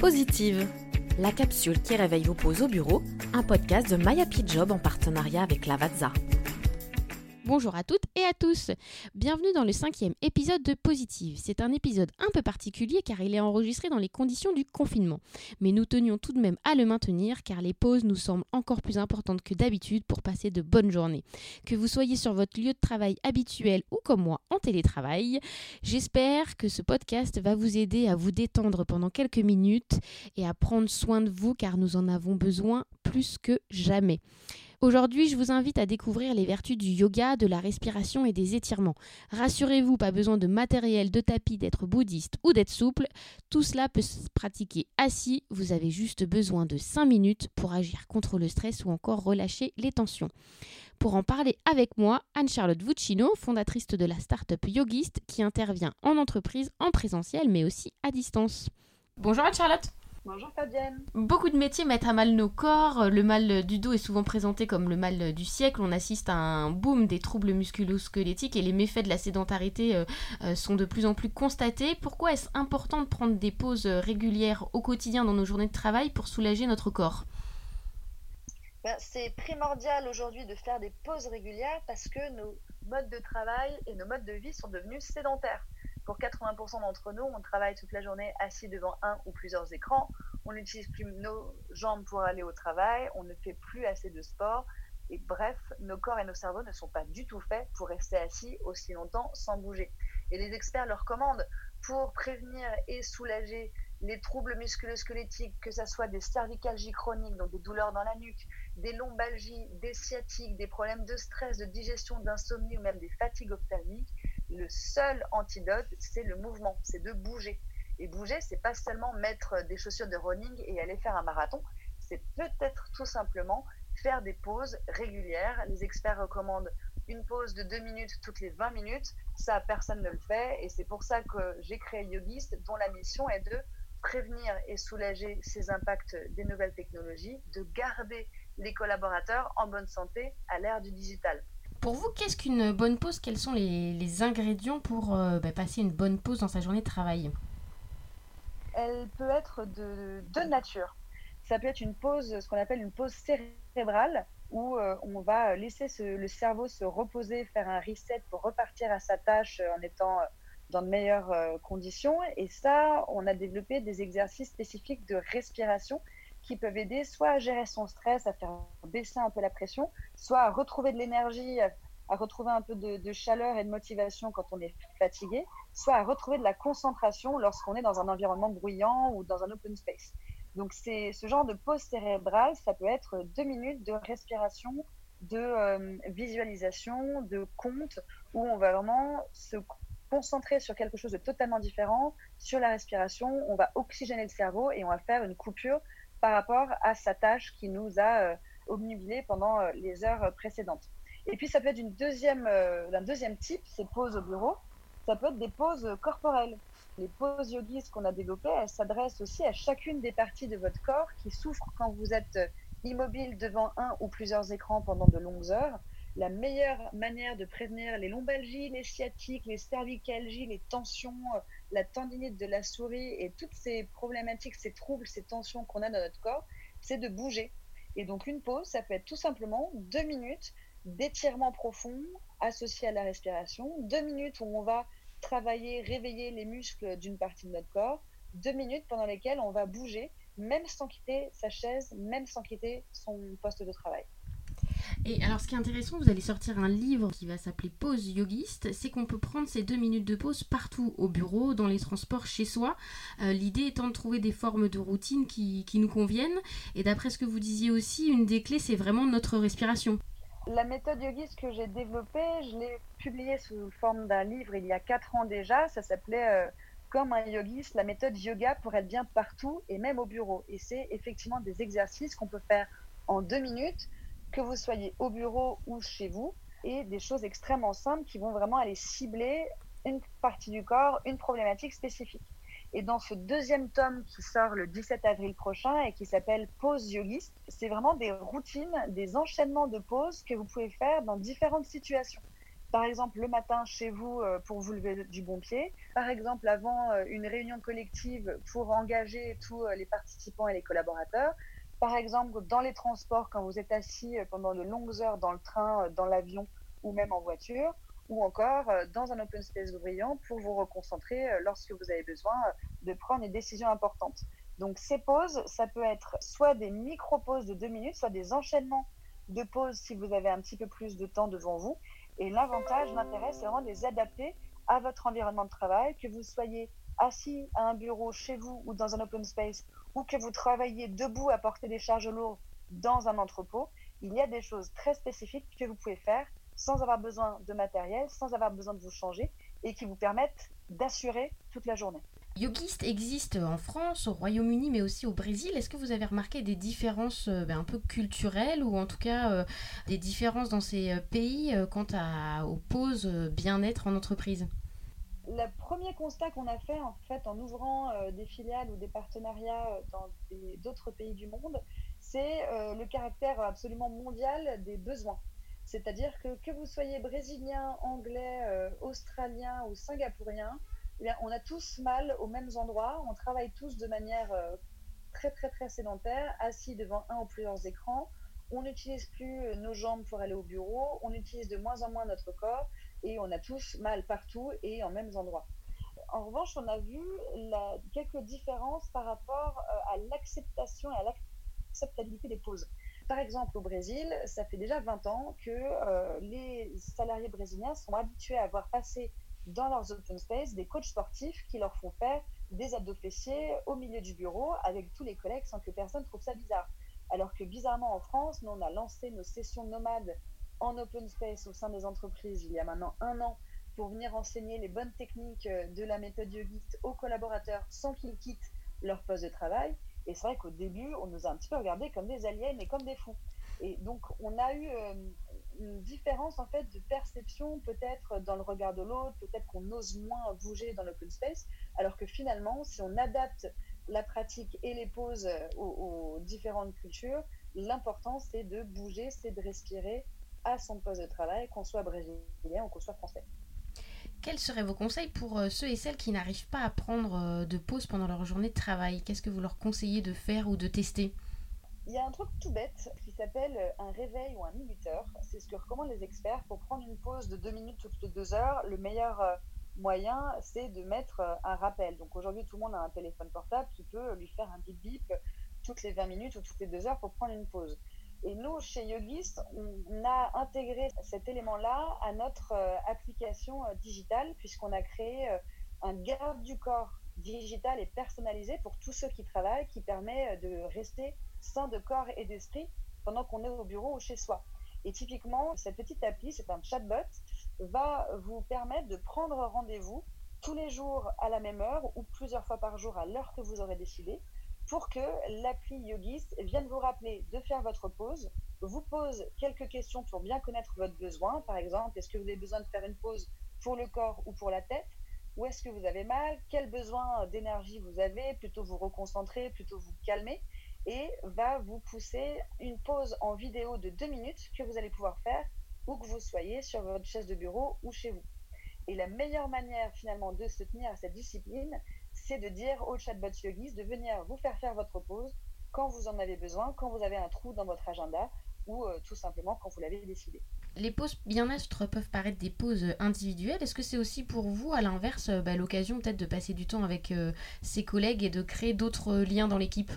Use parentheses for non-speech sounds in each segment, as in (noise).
Positive, la capsule qui réveille vos pauses au bureau, un podcast de My Happy Job en partenariat avec Lavazza. Bonjour à toutes et à tous. Bienvenue dans le cinquième épisode de Positive. C'est un épisode un peu particulier car il est enregistré dans les conditions du confinement. Mais nous tenions tout de même à le maintenir car les pauses nous semblent encore plus importantes que d'habitude pour passer de bonnes journées. Que vous soyez sur votre lieu de travail habituel ou comme moi en télétravail, j'espère que ce podcast va vous aider à vous détendre pendant quelques minutes et à prendre soin de vous car nous en avons besoin plus que jamais. Aujourd'hui, je vous invite à découvrir les vertus du yoga, de la respiration et des étirements. Rassurez-vous, pas besoin de matériel, de tapis, d'être bouddhiste ou d'être souple. Tout cela peut se pratiquer assis. Vous avez juste besoin de 5 minutes pour agir contre le stress ou encore relâcher les tensions. Pour en parler avec moi, Anne-Charlotte Vuccino, fondatrice de la start-up Yogist qui intervient en entreprise, en présentiel mais aussi à distance. Bonjour Anne-Charlotte Bonjour Fabienne. Beaucoup de métiers mettent à mal nos corps. Le mal du dos est souvent présenté comme le mal du siècle. On assiste à un boom des troubles musculo-squelettiques et les méfaits de la sédentarité euh, euh, sont de plus en plus constatés. Pourquoi est-ce important de prendre des pauses régulières au quotidien dans nos journées de travail pour soulager notre corps? Ben, C'est primordial aujourd'hui de faire des pauses régulières parce que nos modes de travail et nos modes de vie sont devenus sédentaires. Pour 80% d'entre nous, on travaille toute la journée assis devant un ou plusieurs écrans. On n'utilise plus nos jambes pour aller au travail. On ne fait plus assez de sport. Et bref, nos corps et nos cerveaux ne sont pas du tout faits pour rester assis aussi longtemps sans bouger. Et les experts leur commandent pour prévenir et soulager les troubles musculo-squelettiques, que ce soit des cervicalgies chroniques, donc des douleurs dans la nuque, des lombalgies, des sciatiques, des problèmes de stress, de digestion, d'insomnie ou même des fatigues ophtalmiques, le seul antidote, c'est le mouvement, c'est de bouger. Et bouger, c'est pas seulement mettre des chaussures de running et aller faire un marathon, c'est peut-être tout simplement faire des pauses régulières. Les experts recommandent une pause de 2 minutes toutes les 20 minutes. Ça, personne ne le fait. Et c'est pour ça que j'ai créé Yogist, dont la mission est de prévenir et soulager ces impacts des nouvelles technologies, de garder les collaborateurs en bonne santé à l'ère du digital. Pour vous, qu'est-ce qu'une bonne pause? Quels sont les, ingrédients pour euh, bah, passer une bonne pause dans sa journée de travail? Elle peut être de deux natures. Ça peut être une pause, ce qu'on appelle une pause cérébrale, où euh, on va laisser le cerveau se reposer, faire un reset pour repartir à sa tâche euh, en étant dans de meilleures conditions. Et ça, on a développé des exercices spécifiques de respiration qui peuvent aider soit à gérer son stress, à faire baisser un peu la pression, soit à retrouver de l'énergie, à, retrouver un peu de, chaleur et de motivation quand on est fatigué, soit à retrouver de la concentration lorsqu'on est dans un environnement bruyant ou dans un open space. Donc c'est ce genre de pause cérébrale, ça peut être deux minutes de respiration, de euh, visualisation, de compte, où on va vraiment se concentrer sur quelque chose de totalement différent, sur la respiration, on va oxygéner le cerveau et on va faire une coupure par rapport à sa tâche qui nous a euh, pendant euh, les heures précédentes. Et puis ça peut être euh, un deuxième type, c'est pause au bureau. Ça peut être des pauses corporelles. Les pauses yogis qu'on a développées, elles s'adressent aussi à chacune des parties de votre corps qui souffrent quand vous êtes immobile devant un ou plusieurs écrans pendant de longues heures. La meilleure manière de prévenir les lombalgies, les sciatiques, les cervicalgies, les tensions, la tendinite de la souris et toutes ces problématiques, ces troubles, ces tensions qu'on a dans notre corps, c'est de bouger. Et donc une pause, ça peut être tout simplement deux minutes d'étirement profond associé à la respiration, deux minutes où on va travailler, réveiller les muscles d'une partie de notre corps, deux minutes pendant lesquelles on va bouger, même sans quitter sa chaise, même sans quitter son poste de travail. Et alors, ce qui est intéressant, vous allez sortir un livre qui va s'appeler Pause yogiste. C'est qu'on peut prendre ces deux minutes de pause partout, au bureau, dans les transports, chez soi. Euh, l'idée étant de trouver des formes de routine qui, qui nous conviennent. Et d'après ce que vous disiez aussi, une des clés, c'est vraiment notre respiration. La méthode yogiste que j'ai développée, je l'ai publiée sous forme d'un livre il y a quatre ans déjà. Ça s'appelait euh, Comme un yogiste, la méthode yoga pour être bien partout et même au bureau. Et c'est effectivement des exercices qu'on peut faire en deux minutes que vous soyez au bureau ou chez vous, et des choses extrêmement simples qui vont vraiment aller cibler une partie du corps, une problématique spécifique. Et dans ce deuxième tome qui sort le 17 avril prochain et qui s'appelle Pause Yogiste, c'est vraiment des routines, des enchaînements de pauses que vous pouvez faire dans différentes situations. Par exemple, le matin chez vous euh, pour vous lever du bon pied. Par exemple, avant euh, une réunion collective pour engager tous les participants et les collaborateurs. Par exemple, dans les transports, quand vous êtes assis pendant de longues heures dans le train, dans l'avion ou même en voiture ou encore euh, dans un open space brillant pour vous reconcentrer euh, lorsque vous avez besoin euh, de prendre des décisions importantes. Donc ces pauses, ça peut être soit des micro-pauses de deux minutes, soit des enchaînements de pauses si vous avez un petit peu plus de temps devant vous. Et l'avantage, l'intérêt, c'est vraiment de les adapter à votre environnement de travail, que vous soyez assis à un bureau chez vous ou dans un open space, ou que vous travaillez debout à porter des charges lourdes dans un entrepôt. Il y a des choses très spécifiques que vous pouvez faire sans avoir besoin de matériel, sans avoir besoin de vous changer et qui vous permettent d'assurer toute la journée. Yogist existe en France, au Royaume-Uni, mais aussi au Brésil. Est-ce que vous avez remarqué des différences euh, ben, un peu culturelles ou en tout cas euh, des différences dans ces euh, pays quant à, aux pauses bien-être en entreprise? Le premier constat qu'on a fait en fait en ouvrant des filiales ou des partenariats dans d'autres pays du monde, c'est le caractère absolument mondial des besoins. C'est-à-dire que que vous soyez brésilien, anglais, euh, australien ou singapourien, eh on a tous mal aux mêmes endroits. On travaille tous de manière euh, très très très sédentaire, assis devant un ou plusieurs écrans. On n'utilise plus euh, nos jambes pour aller au bureau. On utilise de moins en moins notre corps et on a tous mal partout et en mêmes endroits. En revanche, on a vu quelques différences par rapport à l'acceptation et à l'acceptabilité des pauses. Par exemple, au Brésil, ça fait déjà 20 ans que euh, les salariés brésiliens sont habitués à avoir passé dans leurs open space des coachs sportifs qui leur font faire des abdos fessiers au milieu du bureau avec tous les collègues sans que personne trouve ça bizarre. Alors que bizarrement en France, nous on a lancé nos sessions nomades en open space au sein des entreprises il y a maintenant un an pour venir enseigner les bonnes techniques euh, de la méthode yogiste aux collaborateurs sans qu'ils quittent leur poste de travail. Et c'est vrai qu'au début, on nous a un petit peu regardés comme des aliens et comme des fous. Et donc, on a eu euh, une différence en fait de perception, peut-être dans le regard de l'autre, peut-être qu'on ose moins bouger dans l'open space, alors que finalement, si on adapte la pratique et les pauses euh, aux, aux différentes cultures, l'important c'est de bouger, c'est de respirer à son poste de travail, qu'on soit brésilien ou qu'on soit français. Quels seraient vos conseils pour euh, ceux et celles qui n'arrivent pas à prendre euh, de pause pendant leur journée de travail? Qu'est-ce que vous leur conseillez de faire ou de tester? Il y a un truc tout bête qui s'appelle euh, un réveil ou un minuteur. C'est ce que recommandent les experts pour prendre une pause de deux minutes toutes les deux heures. Le meilleur moyen, c'est de mettre un rappel. Donc aujourd'hui, tout le monde a un téléphone portable qui peut lui faire un bip bip toutes les 20 minutes ou toutes les deux heures pour prendre une pause. Et nous, chez Yogist, on a intégré cet élément-là à notre euh, application euh, digitale, puisqu'on a créé euh, un garde du corps digital et personnalisé pour tous ceux qui travaillent, qui permet de rester sain de corps et d'esprit pendant qu'on est au bureau ou chez soi. Et typiquement, cette petite appli, c'est un chatbot, va vous permettre de prendre rendez-vous tous les jours à la même heure ou plusieurs fois par jour à l'heure que vous aurez décidé pour que l'appli Yogist vienne vous rappeler de faire votre pause, vous pose quelques questions pour bien connaître votre besoin. Par exemple, est-ce que vous avez besoin de faire une pause pour le corps ou pour la tête? Où est-ce que vous avez mal? Quel besoin d'énergie vous avez? Plutôt vous reconcentrer, plutôt vous calmer et va vous pousser une pause en vidéo de deux minutes que vous allez pouvoir faire où que vous soyez sur votre chaise de bureau ou chez vous. Et la meilleure manière finalement de se tenir à cette discipline, c'est de dire au chatbot Yogis de venir vous faire faire votre pause quand vous en avez besoin, quand vous avez un trou dans votre agenda ou euh, tout simplement quand vous l'avez décidé. Les pauses bien-être peuvent paraître des pauses individuelles. Est-ce que c'est aussi pour vous, à l'inverse, bah, l'occasion peut-être de passer du temps avec euh, ses collègues et de créer d'autres liens dans l'équipe?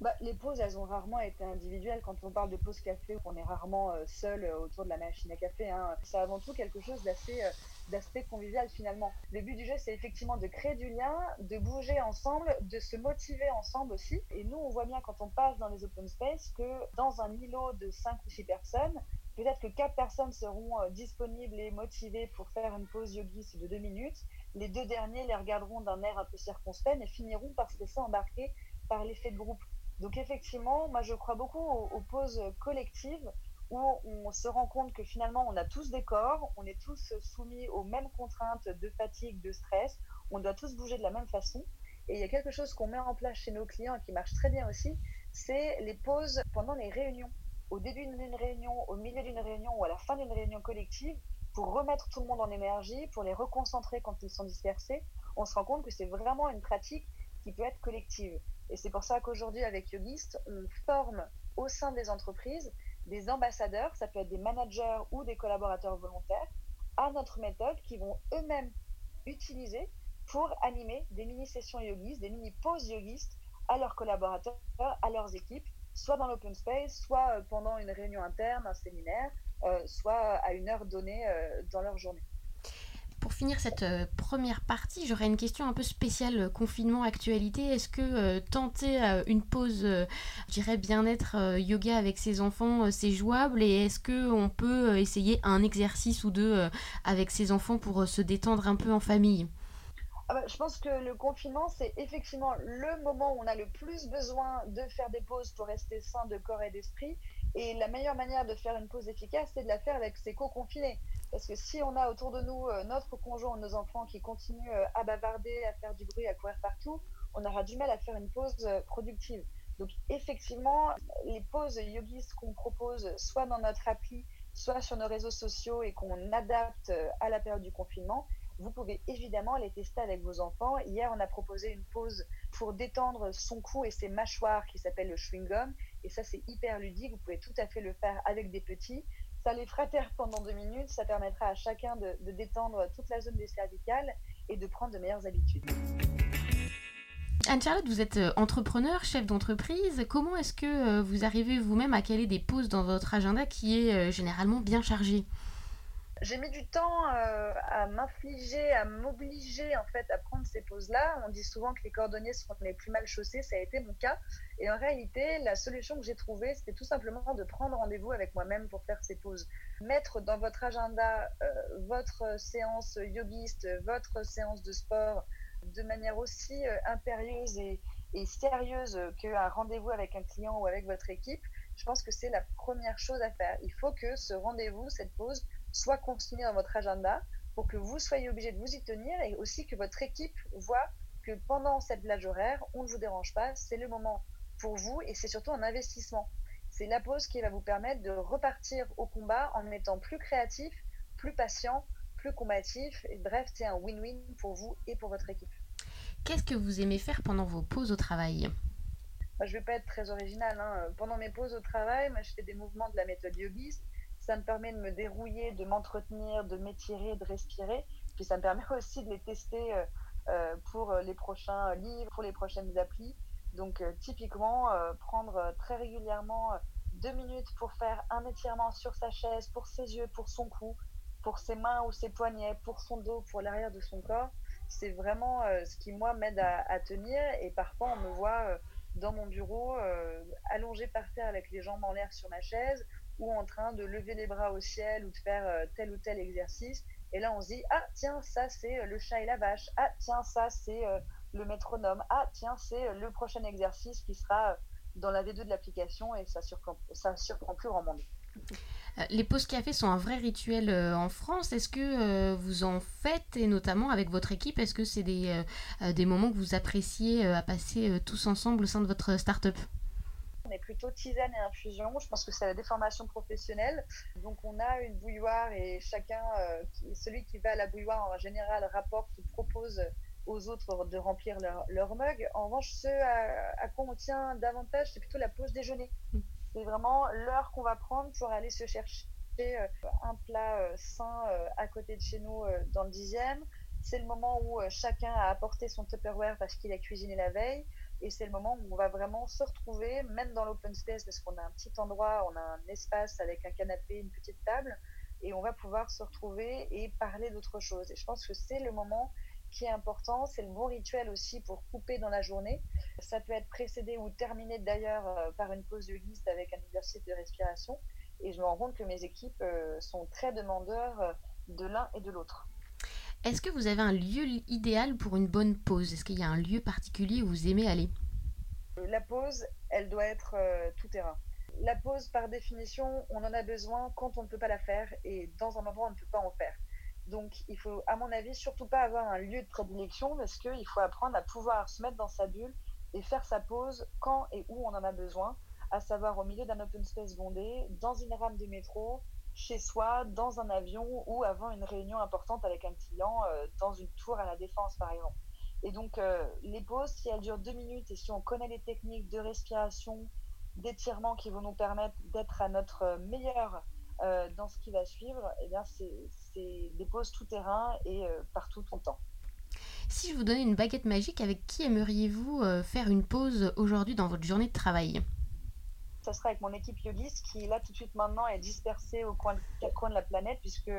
Bah, les pauses, elles ont rarement été individuelles. Quand on parle de pause café, on est rarement euh, seul euh, autour de la machine à café. Hein. C'est avant tout quelque chose d'assez euh, d'aspect convivial finalement. Le but du jeu, c'est effectivement de créer du lien, de bouger ensemble, de se motiver ensemble aussi. Et nous, on voit bien quand on passe dans les open space que dans un îlot de 5 ou 6 personnes, peut-être que 4 personnes seront disponibles et motivées pour faire une pause yogi de 2 minutes. Les deux derniers les regarderont d'un air un peu circonspect et finiront par se laisser embarquer par l'effet de groupe. Donc effectivement, moi je crois beaucoup aux, pauses collectives où on se rend compte que finalement on a tous des corps, on est tous soumis aux mêmes contraintes de fatigue, de stress, on doit tous bouger de la même façon. Et il y a quelque chose qu'on met en place chez nos clients et qui marche très bien aussi, c'est les pauses pendant les réunions. Au début d'une réunion, au milieu d'une réunion ou à la fin d'une réunion collective, pour remettre tout le monde en énergie, pour les reconcentrer quand ils sont dispersés, on se rend compte que c'est vraiment une pratique qui peut être collective. Et c'est pour ça qu'aujourd'hui, avec Yogist, on forme au sein des entreprises des ambassadeurs, ça peut être des managers ou des collaborateurs volontaires, à notre méthode qui vont eux-mêmes utiliser pour animer des mini-sessions yogistes, des mini-pauses yogistes à leurs collaborateurs, à leurs équipes, soit dans l'open space, soit euh, pendant une réunion interne, un séminaire, euh, soit à une heure donnée euh, dans leur journée. Finir cette euh, première partie, j'aurais une question un peu spéciale euh, confinement actualité. Est-ce que euh, tenter une pause, je dirais bien-être yoga avec ses enfants, c'est jouable? Et est-ce que on peut essayer un exercice ou deux avec ses enfants pour se détendre un peu en famille? Ah bah, je pense que le confinement, c'est effectivement le moment où on a le plus besoin de faire des pauses pour rester sain de corps et d'esprit. Et la meilleure manière de faire une pause efficace, c'est de la faire avec ses co-confinés. Parce que si on a autour de nous euh, notre conjoint ou nos enfants qui continuent euh, à bavarder, à faire du bruit, à courir partout, on aura du mal à faire une pause euh, productive. Donc effectivement, les pauses yogis qu'on propose, soit dans notre appli, soit sur nos réseaux sociaux et qu'on adapte à la période du confinement, vous pouvez évidemment les tester avec vos enfants. Hier, on a proposé une pause pour détendre son cou et ses mâchoires qui s'appelle le chewing gum. Et ça, c'est hyper ludique. Vous pouvez tout à fait le faire avec des petits ça les fera taire pendant deux minutes, ça permettra à chacun de, détendre toute la zone des cervicales et de prendre de meilleures habitudes. Anne-Charlotte, vous êtes euh, entrepreneur, chef d'entreprise. Comment est-ce que euh, vous arrivez vous-même à caler des pauses dans votre agenda qui est euh, généralement bien chargé j'ai mis du temps euh, à m'infliger, à m'obliger en fait à prendre ces pauses-là. On dit souvent que les cordonniers sont les plus mal chaussés, ça a été mon cas. Et en réalité, la solution que j'ai trouvée, c'était tout simplement de prendre rendez-vous avec moi-même pour faire ces pauses. Mettre dans votre agenda euh, votre séance yogiste, votre séance de sport de manière aussi euh, impérieuse et, et sérieuse qu'un rendez-vous avec un client ou avec votre équipe, je pense que c'est la première chose à faire. Il faut que ce rendez-vous, cette pause, soit consigné dans votre agenda pour que vous soyez obligé de vous y tenir et aussi que votre équipe voit que pendant cette plage horaire, on ne vous dérange pas, c'est le moment pour vous et c'est surtout un investissement. C'est la pause qui va vous permettre de repartir au combat en étant plus créatif, plus patient, plus combatif. Et bref, c'est un win-win pour vous et pour votre équipe. Qu'est-ce que vous aimez faire pendant vos pauses au travail? Je ne vais pas être très original. Hein. Pendant mes pauses au travail, moi, je fais des mouvements de la méthode yogiste ça me permet de me dérouiller, de m'entretenir, de m'étirer, de respirer. Puis ça me permet (laughs) aussi de les tester euh, euh, pour les prochains livres, pour les prochaines applis. Donc euh, typiquement, prendre très régulièrement deux minutes pour faire un étirement sur sa chaise, pour ses yeux, pour son cou, pour ses mains ou ses poignets, pour son dos, pour l'arrière de son corps. C'est vraiment ce qui, moi, m'aide à, tenir. Et parfois, on me voit dans mon bureau, allongé par terre avec les jambes en l'air sur ma chaise, ou en train de lever les bras au ciel ou de faire euh, tel ou tel exercice. Et là, on se dit, ah tiens, ça c'est euh, le chat et la vache. Ah tiens, ça c'est euh, le métronome. Ah tiens, c'est le prochain exercice qui sera dans la V2 de l'application et ça surprend, ça surprend plus grand monde. Les pauses café sont un vrai rituel en France. Est-ce que vous en faites, et notamment avec votre équipe Est-ce que c'est des, des moments que vous appréciez à passer tous ensemble au sein de votre start-up? On est plutôt tisane et infusion. Je pense que c'est la déformation professionnelle. Donc on a une bouilloire et chacun, euh, celui qui va à la bouilloire en général rapporte ou propose aux autres de remplir leur, leur mug. En revanche, ce à, quoi on tient davantage, c'est plutôt la pause déjeuner. Mm. C'est vraiment l'heure qu'on va prendre pour aller se chercher euh, un plat euh, sain à côté de chez nous dans le dixième. C'est le moment où chacun a apporté son Tupperware parce qu'il a cuisiné la veille. Et c'est le moment où on va vraiment se retrouver, même dans l'open space, parce qu'on a un petit endroit, on a un espace avec un canapé, une petite table, et on va pouvoir se retrouver et parler d'autre chose. Et je pense que c'est le moment qui est important, c'est le bon rituel aussi pour couper dans la journée. Ça peut être précédé ou terminé d'ailleurs euh, par une pause de liste avec un exercice de respiration. Et je me rends compte que mes équipes euh, sont très demandeurs euh, de l'un et de l'autre. Est-ce que vous avez un lieu idéal pour une bonne pause? Est-ce qu'il y a un lieu particulier où vous aimez aller? La pause, elle doit être euh, tout terrain. La pause, par définition, on en a besoin quand on ne peut pas la faire et dans un endroit on ne peut pas en faire. Donc, il faut, à mon avis, surtout pas avoir un lieu de prédilection parce qu'il faut apprendre à pouvoir se mettre dans sa bulle et faire sa pause quand et où on en a besoin, à savoir au milieu d'un open space bondé, dans une rame de métro, chez soi, dans un avion ou avant une réunion importante avec un client dans une tour à la défense, par exemple. Et donc, les pauses, si elles durent deux minutes et si on connaît les techniques de respiration, d'étirement qui vont nous permettre d'être à notre meilleur dans ce qui va suivre, eh bien, c'est des pauses tout terrain et partout, tout le temps. Si je vous donnais une baguette magique, avec qui aimeriez-vous faire une pause aujourd'hui dans votre journée de travail? Ça sera avec mon équipe yogiste qui, là, tout de suite maintenant, est dispersée aux coin, quatre coins de la planète, puisque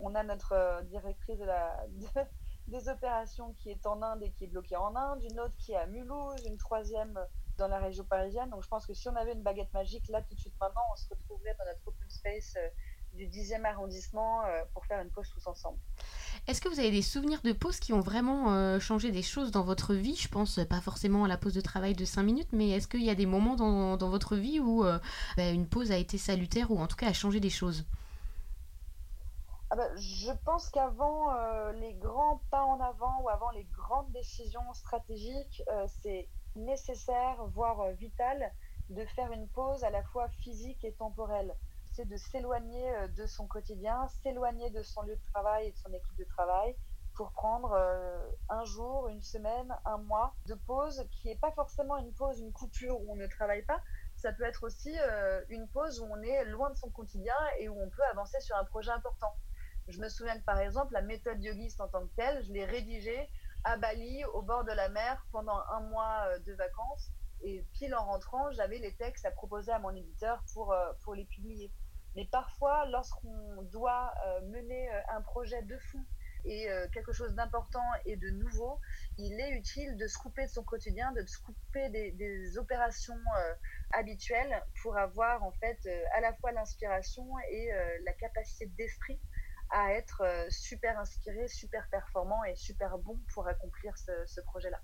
on a notre euh, directrice (laughs) des opérations qui est en Inde et qui est bloquée en Inde, une autre qui est à Mulhouse, une troisième dans la région parisienne. Donc, je pense que si on avait une baguette magique, là, tout de suite maintenant, on se retrouverait dans notre open space euh, du 10e arrondissement euh, pour faire une pause tous ensemble. Est-ce que vous avez des souvenirs de pauses qui ont vraiment euh, changé des choses dans votre vie? Je pense pas forcément à la pause de travail de 5 minutes, mais est-ce qu'il y a des moments dans, dans votre vie où euh, bah, une pause a été salutaire ou en tout cas a changé des choses? Ah bah, je pense qu'avant les grands pas en avant ou avant les grandes décisions stratégiques, c'est nécessaire, voire vital, de faire une pause à la fois physique et temporelle c'est de s'éloigner euh, de son quotidien, s'éloigner de son lieu de travail et de son équipe de travail pour prendre euh, un jour, une semaine, un mois de pause qui n'est pas forcément une pause, une coupure où on ne travaille pas. Ça peut être aussi euh, une pause où on est loin de son quotidien et où on peut avancer sur un projet important. Je me souviens que par exemple, la méthode yogiste en tant que telle, je l'ai rédigée à Bali, au bord de la mer, pendant un mois de vacances. Et pile en rentrant, j'avais les textes à proposer à mon éditeur pour, pour les publier. Mais parfois, lorsqu'on doit euh, mener euh, un projet de fond et euh, quelque chose d'important et de nouveau, il est utile de se couper de son quotidien, de se couper des, opérations habituelles pour avoir en fait à la fois l'inspiration et la capacité d'esprit à être super inspiré, super performant et super bon pour accomplir ce projet-là.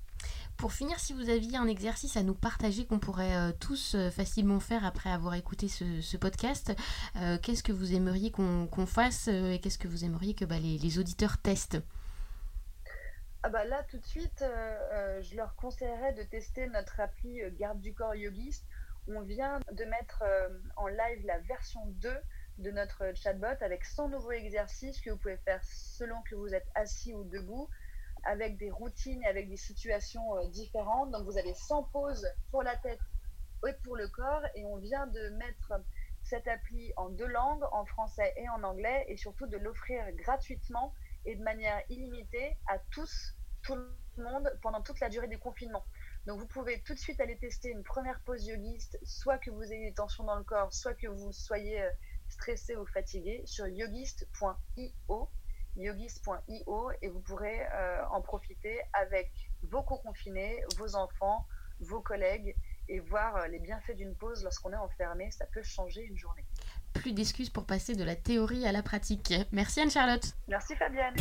Pour finir, si vous aviez un exercice à nous partager qu'on pourrait euh, tous euh, facilement faire après avoir écouté ce, podcast, euh, qu'est-ce que vous aimeriez qu'on fasse et qu'est-ce que vous aimeriez que bah, les, auditeurs testent? Ah bah là, tout de suite, je leur conseillerais de tester notre appli Garde du corps yogiste. On vient de mettre en live la version 2 de notre chatbot avec 100 nouveaux exercices que vous pouvez faire selon que vous êtes assis ou debout avec des routines et avec des situations euh, différentes. Donc vous avez 100 pauses pour la tête et pour le corps et on vient de mettre cette appli en deux langues, en français et en anglais et surtout de l'offrir gratuitement et de manière illimitée à tous, tout le monde pendant toute la durée du confinement. Donc vous pouvez tout de suite aller tester une première pause yogiste, soit que vous ayez des tensions dans le corps, soit que vous soyez euh, stressé ou fatigué sur yogist.io yogis.io et vous pourrez euh, en profiter avec vos co-confinés, vos enfants, vos collègues et voir euh, les bienfaits d'une pause lorsqu'on est enfermé. Ça peut changer une journée. Plus d'excuses pour passer de la théorie à la pratique. Merci Anne-Charlotte. Merci Fabienne.